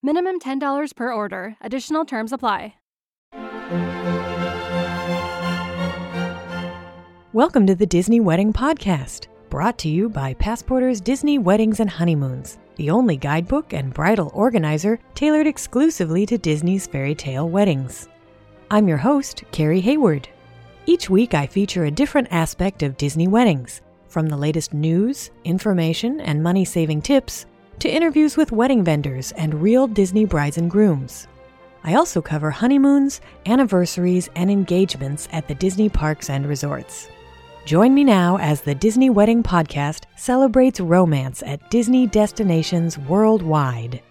Minimum $10 per order. Additional terms apply. Welcome to the Disney Wedding Podcast, brought to you by Passporter's Disney Weddings and Honeymoons, the only guidebook and bridal organizer tailored exclusively to Disney's fairy tale weddings. I'm your host, Carrie Hayward. Each week I feature a different aspect of Disney weddings, from the latest news, information, and money saving tips to interviews with wedding vendors and real Disney brides and grooms. I also cover honeymoons, anniversaries, and engagements at the Disney parks and resorts. Join me now as the Disney Wedding Podcast celebrates romance at Disney destinations worldwide.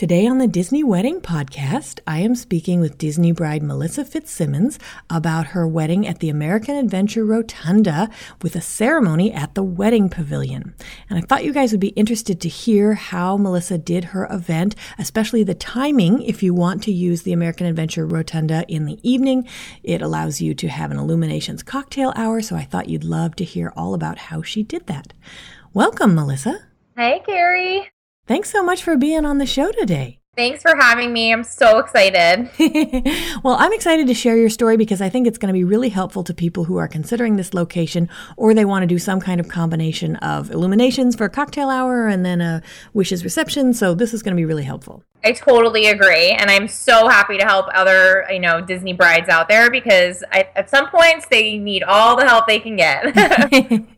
Today on the Disney Wedding Podcast, I am speaking with Disney bride Melissa Fitzsimmons about her wedding at the American Adventure Rotunda with a ceremony at the Wedding Pavilion. And I thought you guys would be interested to hear how Melissa did her event, especially the timing if you want to use the American Adventure Rotunda in the evening. It allows you to have an Illuminations cocktail hour, so I thought you'd love to hear all about how she did that. Welcome, Melissa. Hey, Carrie. Thanks so much for being on the show today. Thanks for having me. I'm so excited. well, I'm excited to share your story because I think it's going to be really helpful to people who are considering this location or they want to do some kind of combination of illuminations for a cocktail hour and then a wishes reception. So this is going to be really helpful. I totally agree. And I'm so happy to help other, you know, Disney brides out there because I, at some points they need all the help they can get.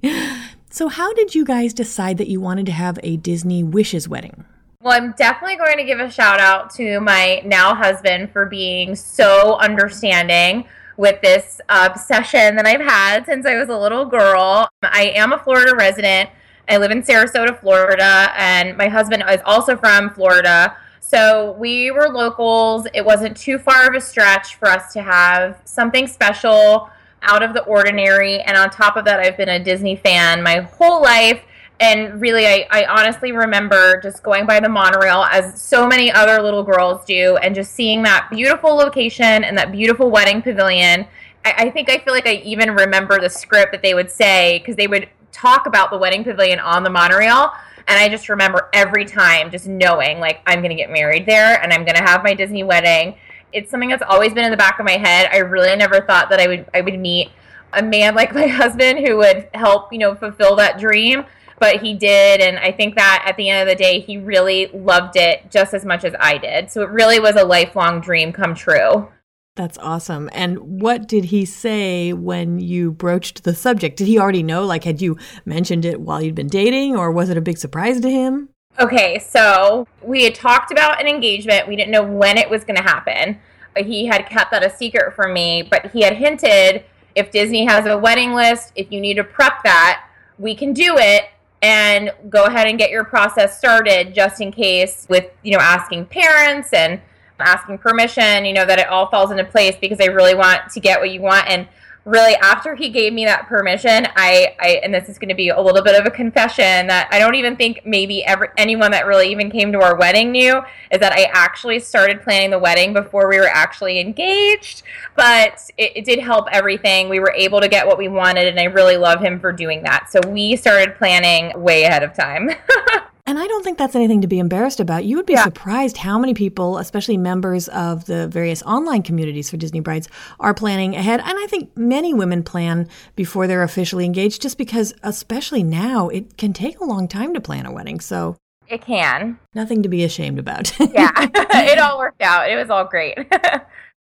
So, how did you guys decide that you wanted to have a Disney Wishes wedding? Well, I'm definitely going to give a shout out to my now husband for being so understanding with this obsession that I've had since I was a little girl. I am a Florida resident. I live in Sarasota, Florida, and my husband is also from Florida. So we were locals. It wasn't too far of a stretch for us to have something special out of the ordinary. And on top of that, I've been a Disney fan my whole life. And really, I, I honestly remember just going by the monorail as so many other little girls do and just seeing that beautiful location and that beautiful wedding pavilion. I, I think I feel like I even remember the script that they would say because they would talk about the wedding pavilion on the monorail. And I just remember every time just knowing, like, I'm going to get married there and I'm going to have my Disney wedding it's something that's always been in the back of my head. I really never thought that I would I would meet a man like my husband who would help, you know, fulfill that dream. But he did, and I think that at the end of the day, he really loved it just as much as I did. So it really was a lifelong dream come true. That's awesome. And what did he say when you broached the subject? Did he already know? Like, had you mentioned it while you'd been dating, or was it a big surprise to him? Okay, so we had talked about an engagement. We didn't know when it was going to happen. He had kept that a secret from me, but he had hinted if Disney has a wedding list, if you need to prep that, we can do it and go ahead and get your process started just in case with, you know, asking parents and asking permission, you know, that it all falls into place because I really want to get what you want and really after he gave me that permission i, I and this is going to be a little bit of a confession that i don't even think maybe ever anyone that really even came to our wedding knew is that i actually started planning the wedding before we were actually engaged. But it, it did help everything. We were able to get what we wanted and i really love him for doing that. So we started planning way ahead of time And I don't think that's anything to be embarrassed about. You would be yeah. surprised how many people, especially members of the various online communities for Disney brides, are planning ahead. And I think many women plan before they're officially engaged just because, especially now, it can take a long time to plan a wedding. So it can. Nothing to be ashamed about. yeah, it all worked out. It was all great.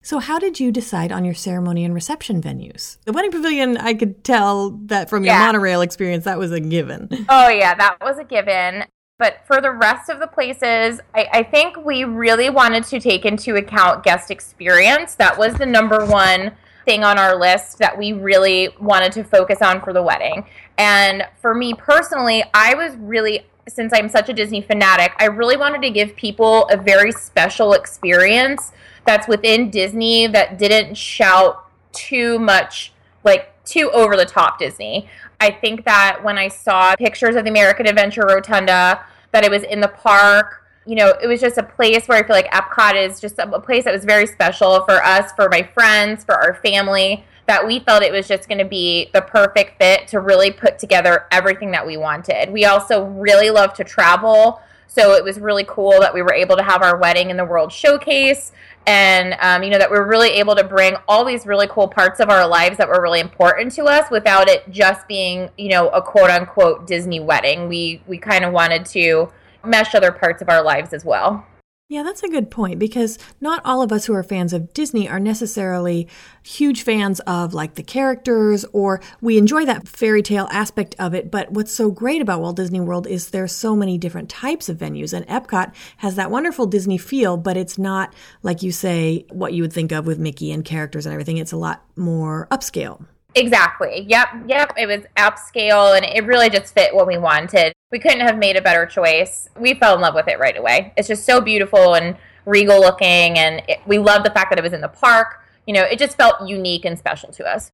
So, how did you decide on your ceremony and reception venues? The wedding pavilion, I could tell that from your yeah. monorail experience, that was a given. Oh, yeah, that was a given. But for the rest of the places, I, I, think we really wanted to take into account guest experience. That was the number one thing on our list that we really wanted to focus on for the wedding. And for me personally, I was really since I'm such a Disney fanatic, I really wanted to give people a very special experience that's within Disney that didn't shout too much, like too over the top Disney. I think that when I saw pictures of the American Adventure Rotunda, that it was in the park, you know, it was just a place where I feel like Epcot is just a, place that was very special for us, for my friends, for our family, that we felt it was just going to be the perfect fit to really put together everything that we wanted. We also really love to travel. So it was really cool that we were able to have our wedding in the World Showcase and um, you know that we're really able to bring all these really cool parts of our lives that were really important to us without it just being you know a quote unquote disney wedding. We we kind of wanted to mesh other parts of our lives as well yeah, that's a good point because not all of us who are fans of Disney are necessarily huge fans of like the characters or we enjoy that fairy tale aspect of it. But what's so great about Walt Disney World is there's so many different types of venues and Epcot has that wonderful Disney feel, but it's not like you say what you would think of with Mickey and characters and everything. It's a lot more upscale. Exactly. Yep. Yep. It was upscale and it really just fit what we wanted. We couldn't have made a better choice. We fell in love with it right away. It's just so beautiful and regal looking. And it, we love the fact that it was in the park. You know, it just felt unique and special to us.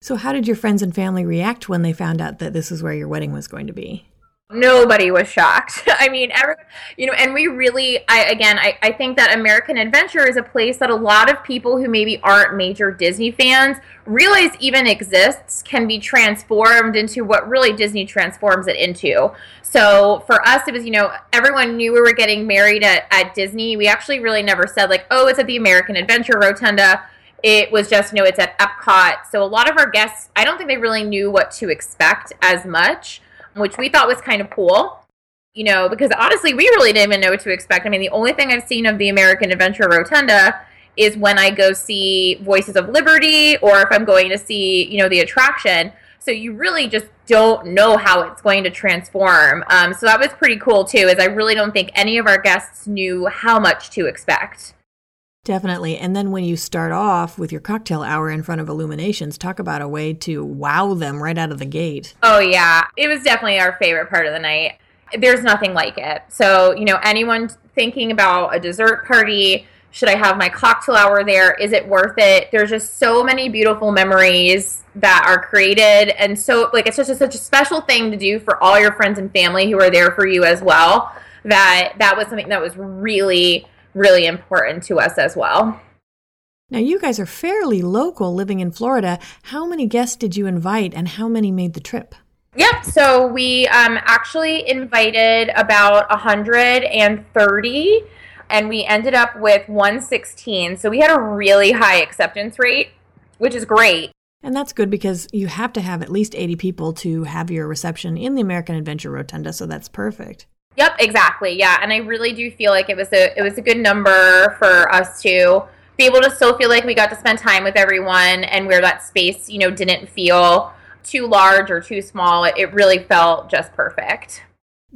So, how did your friends and family react when they found out that this is where your wedding was going to be? Nobody was shocked. I mean, every, you know, and we really, I again, I, I think that American Adventure is a place that a lot of people who maybe aren't major Disney fans realize even exists can be transformed into what really Disney transforms it into. So for us, it was, you know, everyone knew we were getting married at, at Disney. We actually really never said, like, oh, it's at the American Adventure Rotunda. It was just, you know, it's at Epcot. So a lot of our guests, I don't think they really knew what to expect as much which we thought was kind of cool. You know, because honestly, we really didn't even know what to expect. I mean, the only thing I've seen of the American Adventure Rotunda is when I go see Voices of Liberty or if I'm going to see, you know, the attraction. So you really just don't know how it's going to transform. Um, so that was pretty cool too, is I really don't think any of our guests knew how much to expect. Definitely. And then when you start off with your cocktail hour in front of Illuminations, talk about a way to wow them right out of the gate. Oh, yeah. It was definitely our favorite part of the night. There's nothing like it. So, you know, anyone thinking about a dessert party, should I have my cocktail hour there? Is it worth it? There's just so many beautiful memories that are created. And so, like, it's just such a special thing to do for all your friends and family who are there for you as well. That that was something that was really really important to us as well. Now, you guys are fairly local living in Florida. How many guests did you invite and how many made the trip? Yep. So we um, actually invited about 130 and we ended up with 116. So we had a really high acceptance rate, which is great. And that's good because you have to have at least 80 people to have your reception in the American Adventure Rotunda. So that's perfect. Yep, exactly. Yeah, and I really do feel like it was a it was a good number for us to be able to still feel like we got to spend time with everyone and where that space, you know, didn't feel too large or too small. It really felt just perfect.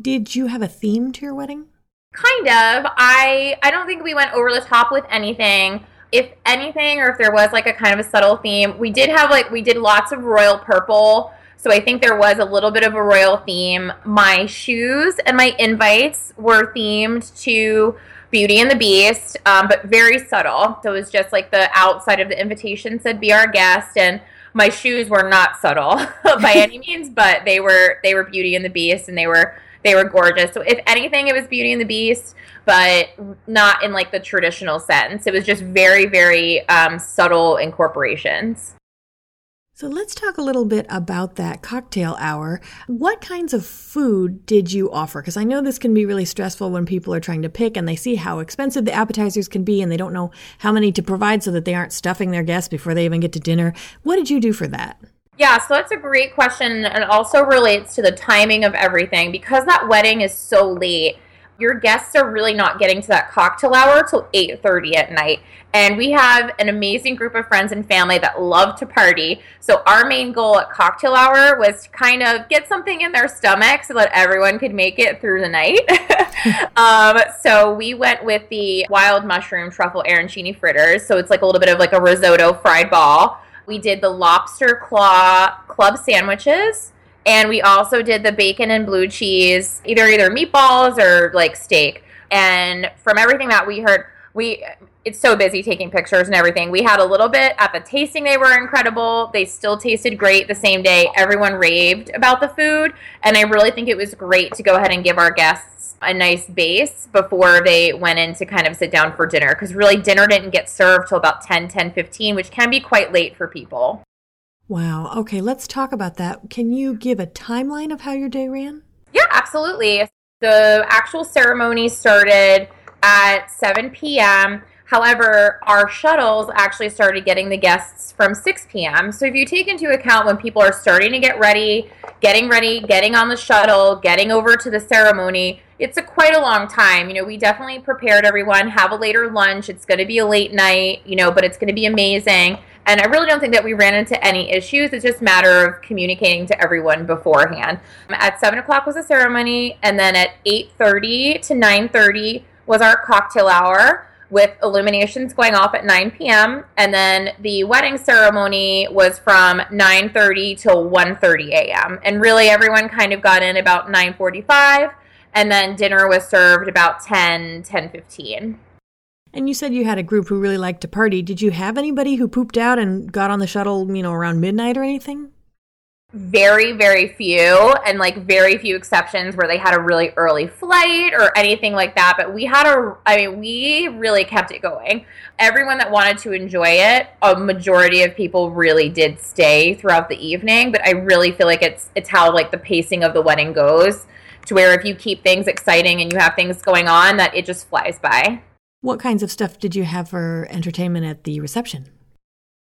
Did you have a theme to your wedding? Kind of. I I don't think we went over the top with anything. If anything, or if there was like a kind of a subtle theme, we did have like we did lots of royal purple so I think there was a little bit of a royal theme. My shoes and my invites were themed to Beauty and the Beast, um, but very subtle. So it was just like the outside of the invitation said, "Be our guest," and my shoes were not subtle by any means, but they were they were Beauty and the Beast, and they were they were gorgeous. So if anything, it was Beauty and the Beast, but not in like the traditional sense. It was just very very um, subtle incorporations. So let's talk a little bit about that cocktail hour. What kinds of food did you offer? Because I know this can be really stressful when people are trying to pick and they see how expensive the appetizers can be and they don't know how many to provide so that they aren't stuffing their guests before they even get to dinner. What did you do for that? Yeah, so that's a great question and also relates to the timing of everything. Because that wedding is so late, your guests are really not getting to that cocktail hour till 8:30 at night. And we have an amazing group of friends and family that love to party. So our main goal at cocktail hour was to kind of get something in their stomach so that everyone could make it through the night. um, so we went with the wild mushroom truffle arancini fritters. So it's like a little bit of like a risotto fried ball. We did the lobster claw club sandwiches And we also did the bacon and blue cheese, either either meatballs or like steak. And from everything that we heard, we it's so busy taking pictures and everything. We had a little bit at the tasting, they were incredible. They still tasted great the same day. Everyone raved about the food. And I really think it was great to go ahead and give our guests a nice base before they went in to kind of sit down for dinner. Because really, dinner didn't get served till about 10, 10, 15, which can be quite late for people. Wow. Okay, let's talk about that. Can you give a timeline of how your day ran? Yeah, absolutely. The actual ceremony started at 7 p.m. However, our shuttles actually started getting the guests from 6 p.m. So if you take into account when people are starting to get ready, getting ready, getting on the shuttle, getting over to the ceremony, it's a quite a long time. You know, we definitely prepared everyone, have a later lunch. It's going to be a late night, you know, but it's going to be amazing. And I really don't think that we ran into any issues. It's just a matter of communicating to everyone beforehand. Um, at 7 o'clock was the ceremony, and then at 8.30 to 9.30 was our cocktail hour with illuminations going off at 9 p.m. and then the wedding ceremony was from 9:30 till 1:30 a.m. and really everyone kind of got in about 9:45 and then dinner was served about 10 10:15. And you said you had a group who really liked to party. Did you have anybody who pooped out and got on the shuttle, you know, around midnight or anything? very very few and like very few exceptions where they had a really early flight or anything like that but we had a i mean we really kept it going everyone that wanted to enjoy it a majority of people really did stay throughout the evening but i really feel like it's it's how like the pacing of the wedding goes to where if you keep things exciting and you have things going on that it just flies by what kinds of stuff did you have for entertainment at the reception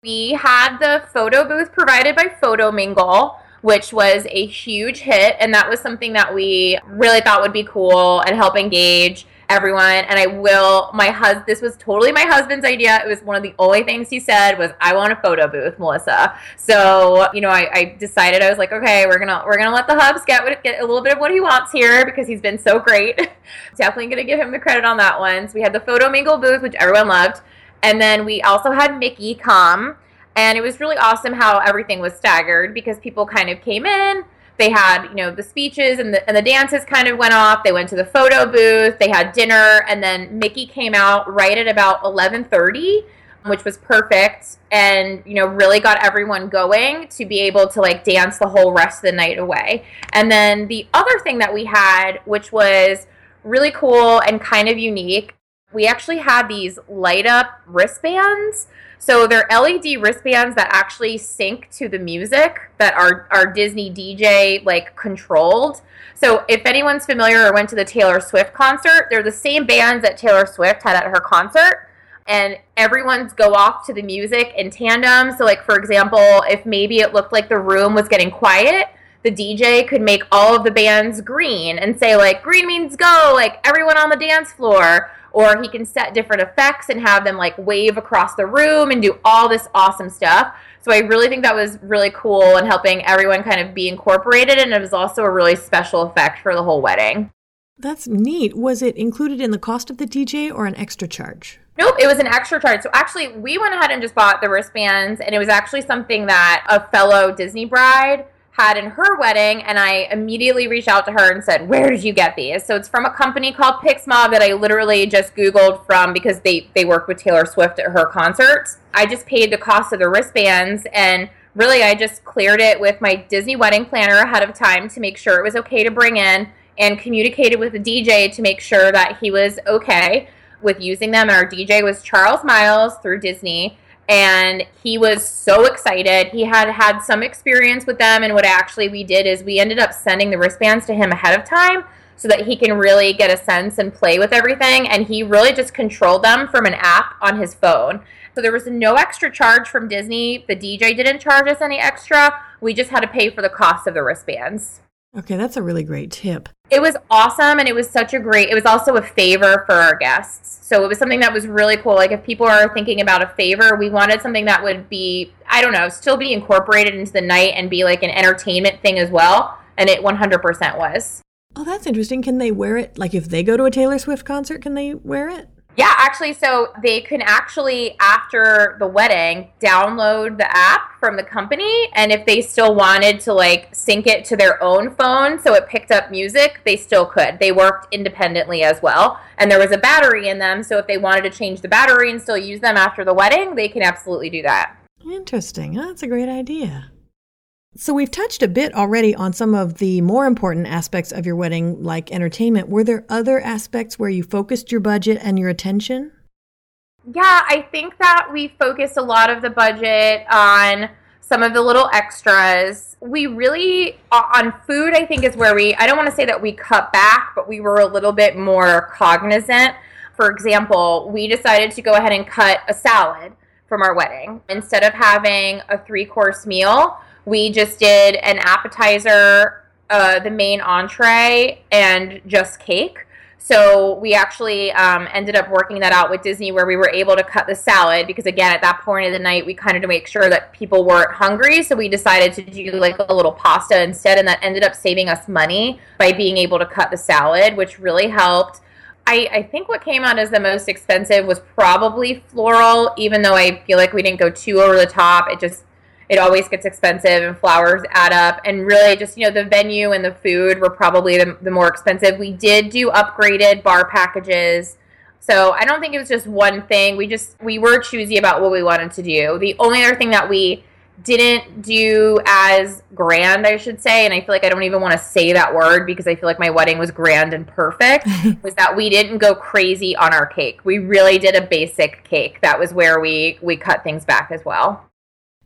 we had the photo booth provided by Photo Mingle, which was a huge hit. And that was something that we really thought would be cool and help engage everyone. And I will, my husband, this was totally my husband's idea. It was one of the only things he said was, I want a photo booth, Melissa. So, you know, I, I decided, I was like, okay, we're going to, we're going to let the hubs get, get a little bit of what he wants here because he's been so great. Definitely going to give him the credit on that one. So we had the photo mingle booth, which everyone loved. And then we also had Mickey come, and it was really awesome how everything was staggered because people kind of came in. They had, you know, the speeches and the, and the dances kind of went off. They went to the photo booth. They had dinner, and then Mickey came out right at about eleven thirty, which was perfect, and you know, really got everyone going to be able to like dance the whole rest of the night away. And then the other thing that we had, which was really cool and kind of unique, we actually had these light up wristbands. So they're LED wristbands that actually sync to the music that are our Disney DJ like controlled. So if anyone's familiar or went to the Taylor Swift concert, they're the same bands that Taylor Swift had at her concert. And everyone's go off to the music in tandem. So, like for example, if maybe it looked like the room was getting quiet, the DJ could make all of the bands green and say like green means go, like everyone on the dance floor or he can set different effects and have them like wave across the room and do all this awesome stuff. So I really think that was really cool and helping everyone kind of be incorporated and it was also a really special effect for the whole wedding. That's neat. Was it included in the cost of the DJ or an extra charge? Nope, it was an extra charge. So actually, we went ahead and just bought the wristbands, and it was actually something that a fellow Disney bride had in her wedding, and I immediately reached out to her and said, "Where did you get these?" So it's from a company called PixMob that I literally just Googled from because they they work with Taylor Swift at her concerts. I just paid the cost of the wristbands and really I just cleared it with my Disney wedding planner ahead of time to make sure it was okay to bring in and communicated with the DJ to make sure that he was okay with using them. And our DJ was Charles Miles through Disney and he was so excited. He had had some experience with them, and what actually we did is we ended up sending the wristbands to him ahead of time so that he can really get a sense and play with everything. And he really just controlled them from an app on his phone. So there was no extra charge from Disney. The DJ didn't charge us any extra. We just had to pay for the cost of the wristbands. Okay, that's a really great tip. It was awesome and it was such a great it was also a favor for our guests. So it was something that was really cool. Like if people are thinking about a favor, we wanted something that would be I don't know, still be incorporated into the night and be like an entertainment thing as well, and it 100% was. Oh, that's interesting. Can they wear it like if they go to a Taylor Swift concert, can they wear it? Yeah, actually, so they can actually, after the wedding, download the app from the company. And if they still wanted to like sync it to their own phone so it picked up music, they still could. They worked independently as well. And there was a battery in them. So if they wanted to change the battery and still use them after the wedding, they can absolutely do that. Interesting. Oh, that's a great idea. So, we've touched a bit already on some of the more important aspects of your wedding, like entertainment. Were there other aspects where you focused your budget and your attention? Yeah, I think that we focused a lot of the budget on some of the little extras. We really, on food, I think is where we, I don't want to say that we cut back, but we were a little bit more cognizant. For example, we decided to go ahead and cut a salad from our wedding. Instead of having a three course meal, we just did an appetizer, uh, the main entree, and just cake. So we actually um, ended up working that out with Disney where we were able to cut the salad because again at that point of the night we kind of to make sure that people weren't hungry so we decided to do like a little pasta instead and that ended up saving us money by being able to cut the salad which really helped. I, I think what came out as the most expensive was probably floral even though I feel like we didn't go too over the top it just it always gets expensive and flowers add up. And really just you know the venue and the food were probably the, the more expensive. We did do upgraded bar packages. So i don't think it was just one thing. We just we were choosy about what we wanted to do. The only other thing that we didn't do as grand i should say and i feel like i don't even want to say that word because i feel like my wedding was grand and perfect was that we didn't go crazy on our cake. We really did a basic cake. That was where we we cut things back as well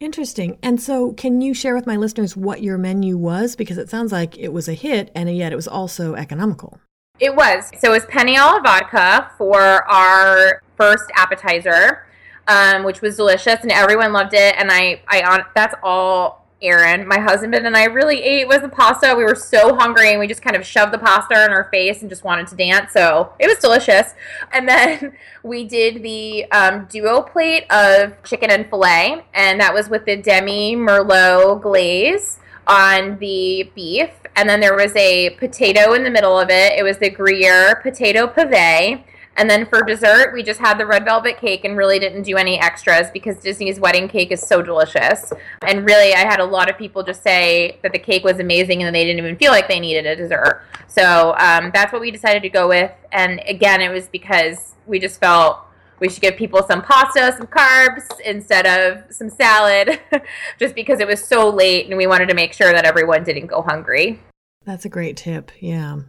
Interesting. And so, can you share with my listeners what your menu was? Because it sounds like it was a hit and yet it was also economical. It was. So, it was penne alla vodka for our first appetizer, um, which was delicious and everyone loved it. And I, I, that's all Aaron, my husband and I really ate was the pasta. We were so hungry and we just kind of shoved the pasta in our face and just wanted to dance. So it was delicious. And then we did the um, duo plate of chicken and filet, and that was with the demi merlot glaze on the beef. And then there was a potato in the middle of it. It was the Gruyere potato pave and then for dessert, we just had the red velvet cake and really didn't do any extras because Disney's wedding cake is so delicious. And really, I had a lot of people just say that the cake was amazing and they didn't even feel like they needed a dessert. So um, that's what we decided to go with. And again, it was because we just felt we should give people some pasta, some carbs instead of some salad, just because it was so late and we wanted to make sure that everyone didn't go hungry. That's a great tip. Yeah.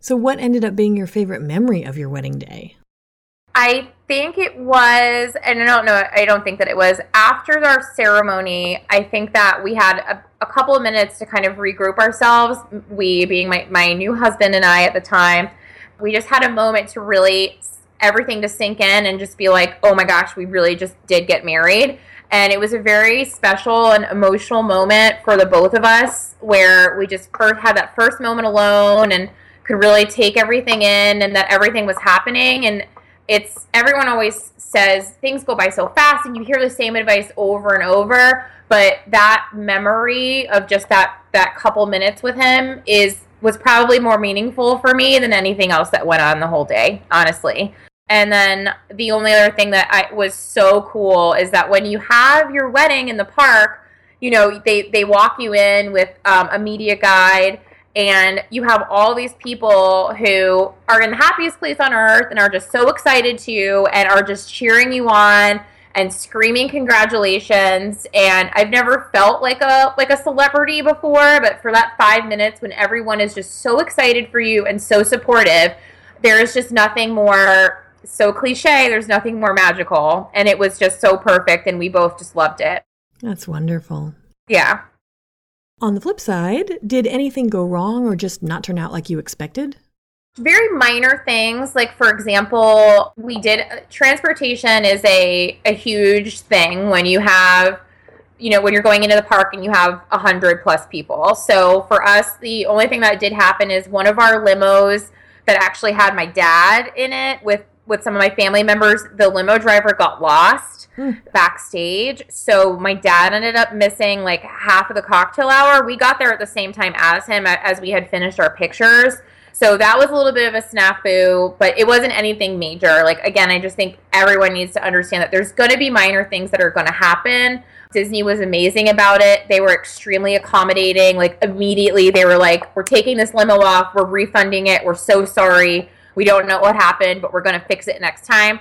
So, what ended up being your favorite memory of your wedding day? I think it was, and I don't know, I don't think that it was after our ceremony. I think that we had a, a couple of minutes to kind of regroup ourselves. We, being my, my new husband and I at the time, we just had a moment to really everything to sink in and just be like, oh my gosh, we really just did get married. And it was a very special and emotional moment for the both of us where we just first had that first moment alone and could really take everything in and that everything was happening. And it's everyone always says things go by so fast and you hear the same advice over and over but that memory of just that that couple minutes with him is was probably more meaningful for me than anything else that went on the whole day honestly. And then the only other thing that I was so cool is that when you have your wedding in the park you know they they walk you in with um, a media guide and you have all these people who are in the happiest place on earth and are just so excited to you and are just cheering you on and screaming congratulations. And I've never felt like a like a celebrity before but for that 5 minutes when everyone is just so excited for you and so supportive there is just nothing more so cliche there's nothing more magical. And it was just so perfect and we both just loved it. That's wonderful. Yeah on the flip side, did anything go wrong or just not turn out like you expected? Very minor things, like for example, we did uh, transportation is a, a huge thing when you have you know when you're going into the park and you have a hundred plus people so for us the only thing that did happen is one of our limos that actually had my dad in it with with some of my family members, the limo driver got lost. backstage. So my dad ended up missing like half of the cocktail hour. We got there at the same time as him as we had finished our pictures. So that was a little bit of a snafu, but it wasn't anything major. Like, again, I just think everyone needs to understand that there's going to be minor things that are going to happen. Disney was amazing about it. They were extremely accommodating. Like, immediately, they were like, We're taking this limo off. We're refunding it. We're so sorry. We don't know what happened, but we're going to fix it next time.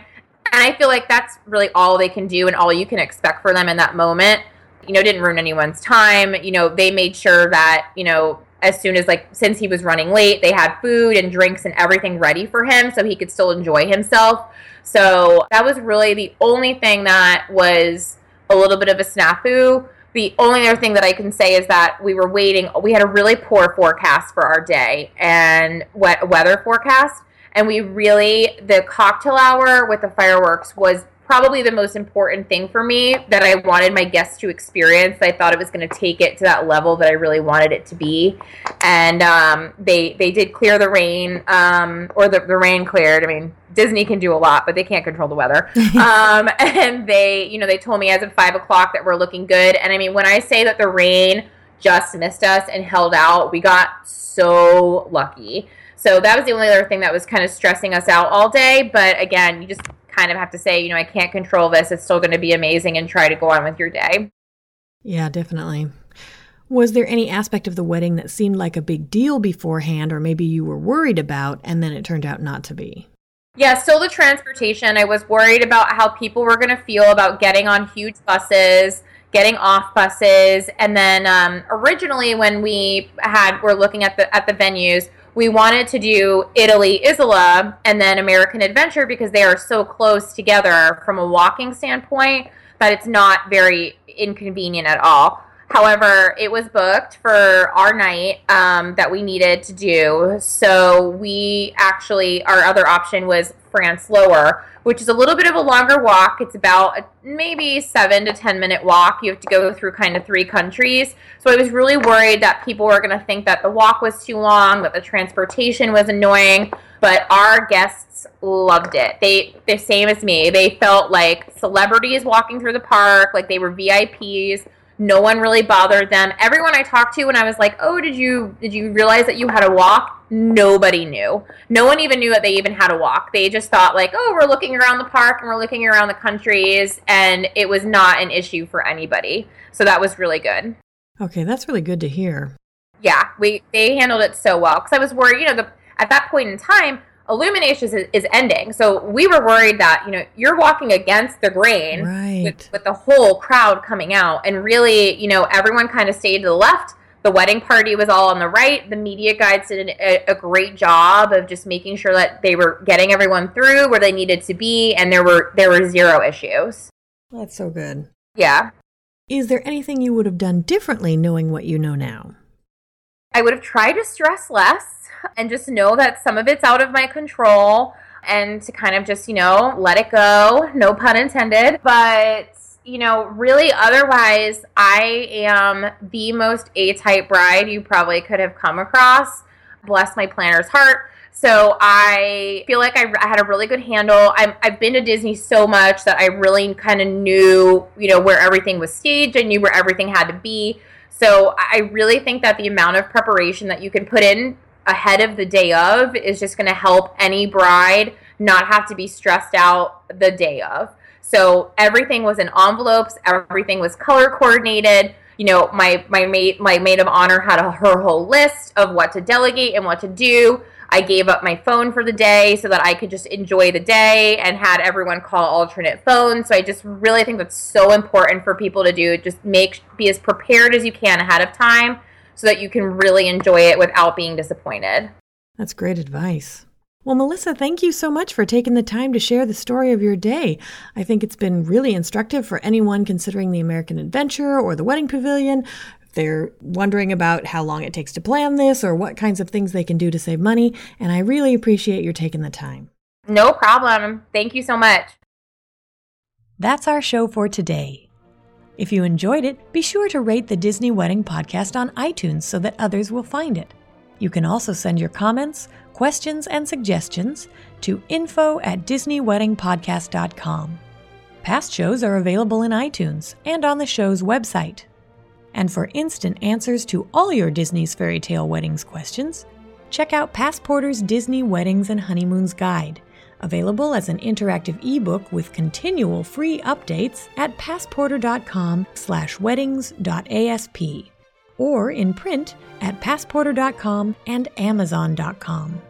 And I feel like that's really all they can do and all you can expect for them in that moment. You know, didn't ruin anyone's time. You know, they made sure that, you know, as soon as like since he was running late they had food and drinks and everything ready for him so he could still enjoy himself so that was really the only thing that was a little bit of a snafu the only other thing that i can say is that we were waiting we had a really poor forecast for our day and wet weather forecast and we really the cocktail hour with the fireworks was probably the most important thing for me that I wanted my guests to experience. I thought it was going to take it to that level that I really wanted it to be, and um, they they did clear the rain, um, or the, the rain cleared. I mean, Disney can do a lot, but they can't control the weather. um, and they, you know, they told me as of five o'clock that we're looking good. And I mean, when I say that the rain just missed us and held out, we got so lucky. So that was the only other thing that was kind of stressing us out all day. But again, you just kind of have to say, you know, I can't control this. It's still going to be amazing and try to go on with your day. Yeah, definitely. Was there any aspect of the wedding that seemed like a big deal beforehand, or maybe you were worried about and then it turned out not to be? Yeah, still the transportation. I was worried about how people were going to feel about getting on huge buses, getting off buses, and then um, originally when we had were looking at the at the venues, we wanted to do Italy, Isola, and then American Adventure because they are so close together from a walking standpoint that it's not very inconvenient at all. However, it was booked for our night um, that we needed to do. So we actually, our other option was France Lower, which is a little bit of a longer walk. It's about a, maybe seven to 10 minute walk. You have to go through kind of three countries. So I was really worried that people were going to think that the walk was too long, that the transportation was annoying. But our guests loved it. They, the same as me. They felt like celebrities walking through the park, like they were VIPs no one really bothered them. Everyone I talked to when I was like, "Oh, did you did you realize that you had a walk?" Nobody knew. No one even knew that they even had a walk. They just thought like, "Oh, we're looking around the park and we're looking around the countries," and it was not an issue for anybody. So that was really good. Okay, that's really good to hear. Yeah, we they handled it so well because I was worried. You know, the, at that point in time, Illuminations is, is, ending. So we were worried that, you know, you're walking against the grain right. with, with the whole crowd coming out. And really, you know, everyone kind of stayed to the left. The wedding party was all on the right. The media guides did a, a great job of just making sure that they were getting everyone through where they needed to be, and there were there were zero issues. That's so good. Yeah. Is there anything you would have done differently knowing what you know now? I would have tried to stress less and just know that some of it's out of my control and to kind of just, you know, let it go. No pun intended. But, you know, really otherwise, I am the most A type bride you probably could have come across. Bless my planner's heart. So I feel like I, I had a really good handle. i have been to Disney so much that I really kind of knew, you know, where everything was staged. I knew where everything had to be. So I really think that the amount of preparation that you can put in ahead of the day of is just going to help any bride not have to be stressed out the day of. So everything was in envelopes, everything was color coordinated. You know, my my maid my maid of honor had a, her whole list of what to delegate and what to do. I gave up my phone for the day so that I could just enjoy the day and had everyone call alternate phones. So I just really think that's so important for people to do. Just make be as prepared as you can ahead of time so that you can really enjoy it without being disappointed. That's great advice. Well, Melissa, thank you so much for taking the time to share the story of your day. I think it's been really instructive for anyone considering the American Adventure or the Wedding Pavilion. If they're wondering about how long it takes to plan this or what kinds of things they can do to save money, and I really appreciate your taking the time. No problem. Thank you so much. That's our show for today. If you enjoyed it, be sure to rate the Disney Wedding Podcast on iTunes so that others will find it. You can also send your comments, questions, and suggestions to info at DisneyWeddingPodcast.com. Past shows are available in iTunes and on the show's website. And for instant answers to all your Disney's Fairy Tale Weddings questions, check out Passporter's Disney Weddings and Honeymoons Guide, available as an interactive ebook with continual free updates at passporter.com/weddings.asp or in print at passporter.com and amazon.com.